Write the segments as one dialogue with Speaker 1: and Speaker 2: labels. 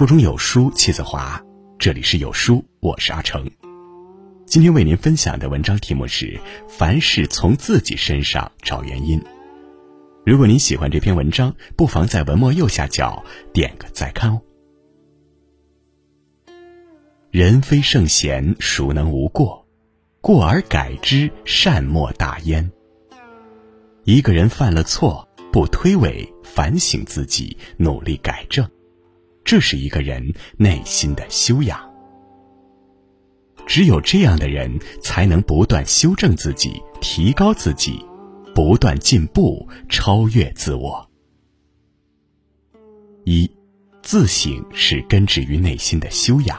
Speaker 1: 腹中有书气自华。这里是有书，我是阿成。今天为您分享的文章题目是：凡事从自己身上找原因。如果您喜欢这篇文章，不妨在文末右下角点个再看哦。人非圣贤，孰能无过？过而改之，善莫大焉。一个人犯了错，不推诿，反省自己，努力改正，这是一个人内心的修养。只有这样的人，才能不断修正自己，提高自己，不断进步，超越自我。一，自省是根植于内心的修养。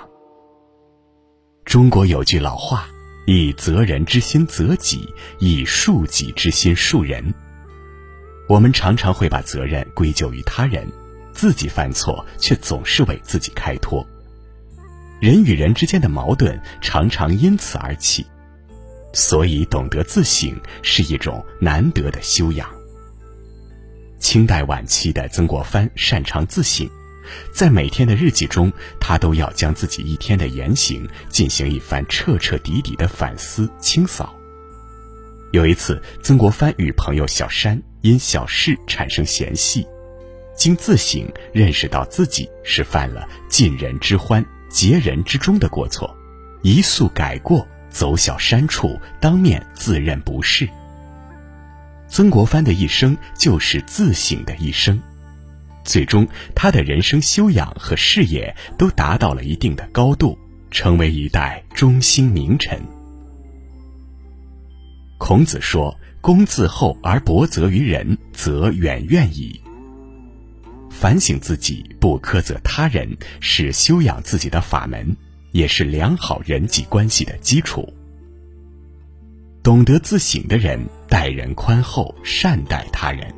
Speaker 1: 中国有句老话。以责人之心责己，以恕己之心恕人。我们常常会把责任归咎于他人，自己犯错却总是为自己开脱。人与人之间的矛盾常常因此而起，所以懂得自省是一种难得的修养。清代晚期的曾国藩擅长自省。在每天的日记中，他都要将自己一天的言行进行一番彻彻底底的反思清扫。有一次，曾国藩与朋友小山因小事产生嫌隙，经自省认识到自己是犯了尽人之欢、竭人之忠的过错，一速改过，走小山处，当面自认不是。曾国藩的一生就是自省的一生。最终，他的人生修养和事业都达到了一定的高度，成为一代中兴名臣。孔子说：“公自厚而薄责于人，则远怨矣。”反省自己，不苛责他人，是修养自己的法门，也是良好人际关系的基础。懂得自省的人，待人宽厚，善待他人。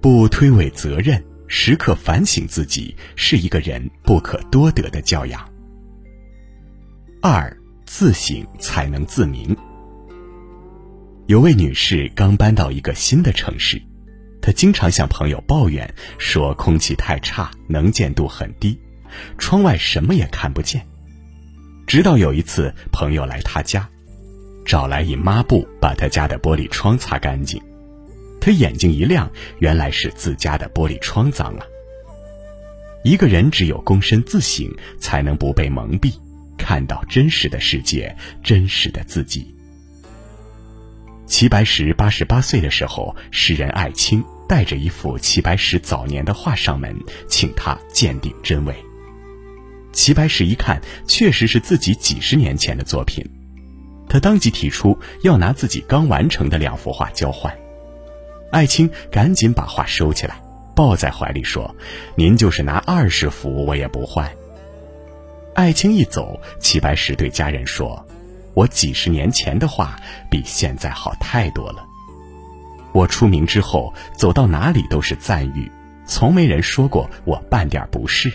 Speaker 1: 不推诿责任，时刻反省自己，是一个人不可多得的教养。二，自省才能自明。有位女士刚搬到一个新的城市，他经常向朋友抱怨说空气太差，能见度很低，窗外什么也看不见。直到有一次朋友来他家，找来一抹布把他家的玻璃窗擦干净。他眼睛一亮，原来是自家的玻璃窗脏了。一个人只有躬身自省，才能不被蒙蔽，看到真实的世界，真实的自己。齐白石八十八岁的时候，诗人艾青带着一幅齐白石早年的画上门，请他鉴定真伪。齐白石一看，确实是自己几十年前的作品，他当即提出要拿自己刚完成的两幅画交换。艾青赶紧把画收起来，抱在怀里说：“您就是拿二十幅，我也不换。”艾青一走，齐白石对家人说：“我几十年前的画比现在好太多了。我出名之后，走到哪里都是赞誉，从没人说过我半点不是。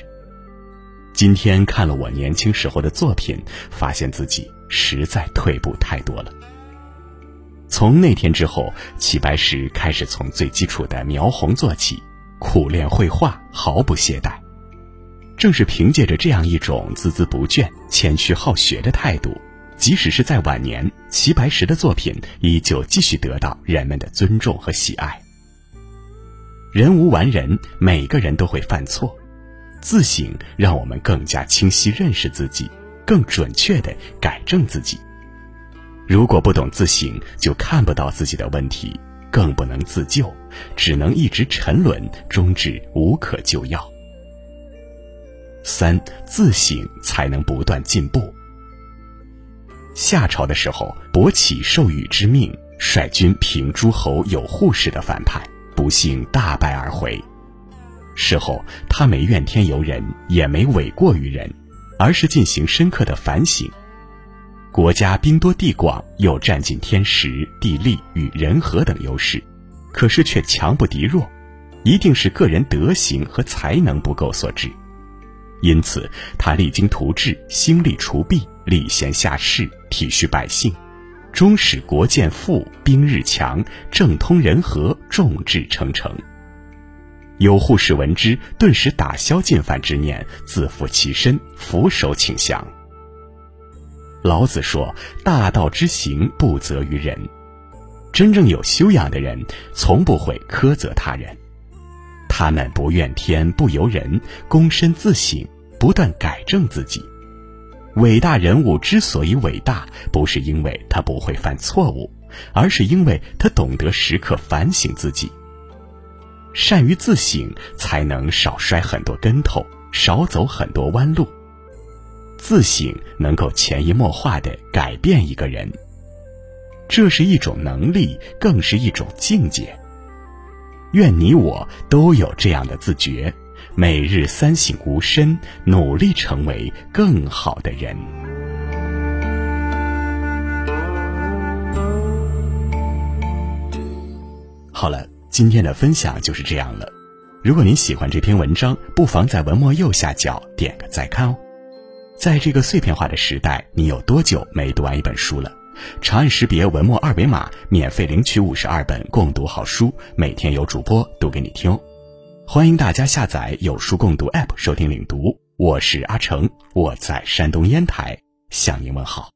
Speaker 1: 今天看了我年轻时候的作品，发现自己实在退步太多了。”从那天之后，齐白石开始从最基础的描红做起，苦练绘画，毫不懈怠。正是凭借着这样一种孜孜不倦、谦虚好学的态度，即使是在晚年，齐白石的作品依旧继续得到人们的尊重和喜爱。人无完人，每个人都会犯错，自省让我们更加清晰认识自己，更准确地改正自己。如果不懂自省，就看不到自己的问题，更不能自救，只能一直沉沦，终至无可救药。三自省才能不断进步。夏朝的时候，伯启受禹之命，率军平诸侯有扈氏的反叛，不幸大败而回。事后，他没怨天尤人，也没诿过于人，而是进行深刻的反省。国家兵多地广，又占尽天时、地利与人和等优势，可是却强不敌弱，一定是个人德行和才能不够所致。因此，他励精图治，兴利除弊，礼贤下士，体恤百姓，终使国建富，兵日强，政通人和，众志成城。有护士闻之，顿时打消进犯之念，自负其身，俯首请降。老子说：“大道之行，不责于人。”真正有修养的人，从不会苛责他人，他们不怨天不尤人，躬身自省，不断改正自己。伟大人物之所以伟大，不是因为他不会犯错误，而是因为他懂得时刻反省自己。善于自省，才能少摔很多跟头，少走很多弯路。自省能够潜移默化的改变一个人。这是一种能力，更是一种境界。愿你我都有这样的自觉，每日三省吾身，努力成为更好的人。好了，今天的分享就是这样了。如果您喜欢这篇文章，不妨在文末右下角点个再看哦。在这个碎片化的时代，你有多久没读完一本书了？长按识别文末二维码，免费领取五十二本共读好书，每天有主播读给你听。欢迎大家下载有书共读 APP 收听领读。我是阿成，我在山东烟台向您问好。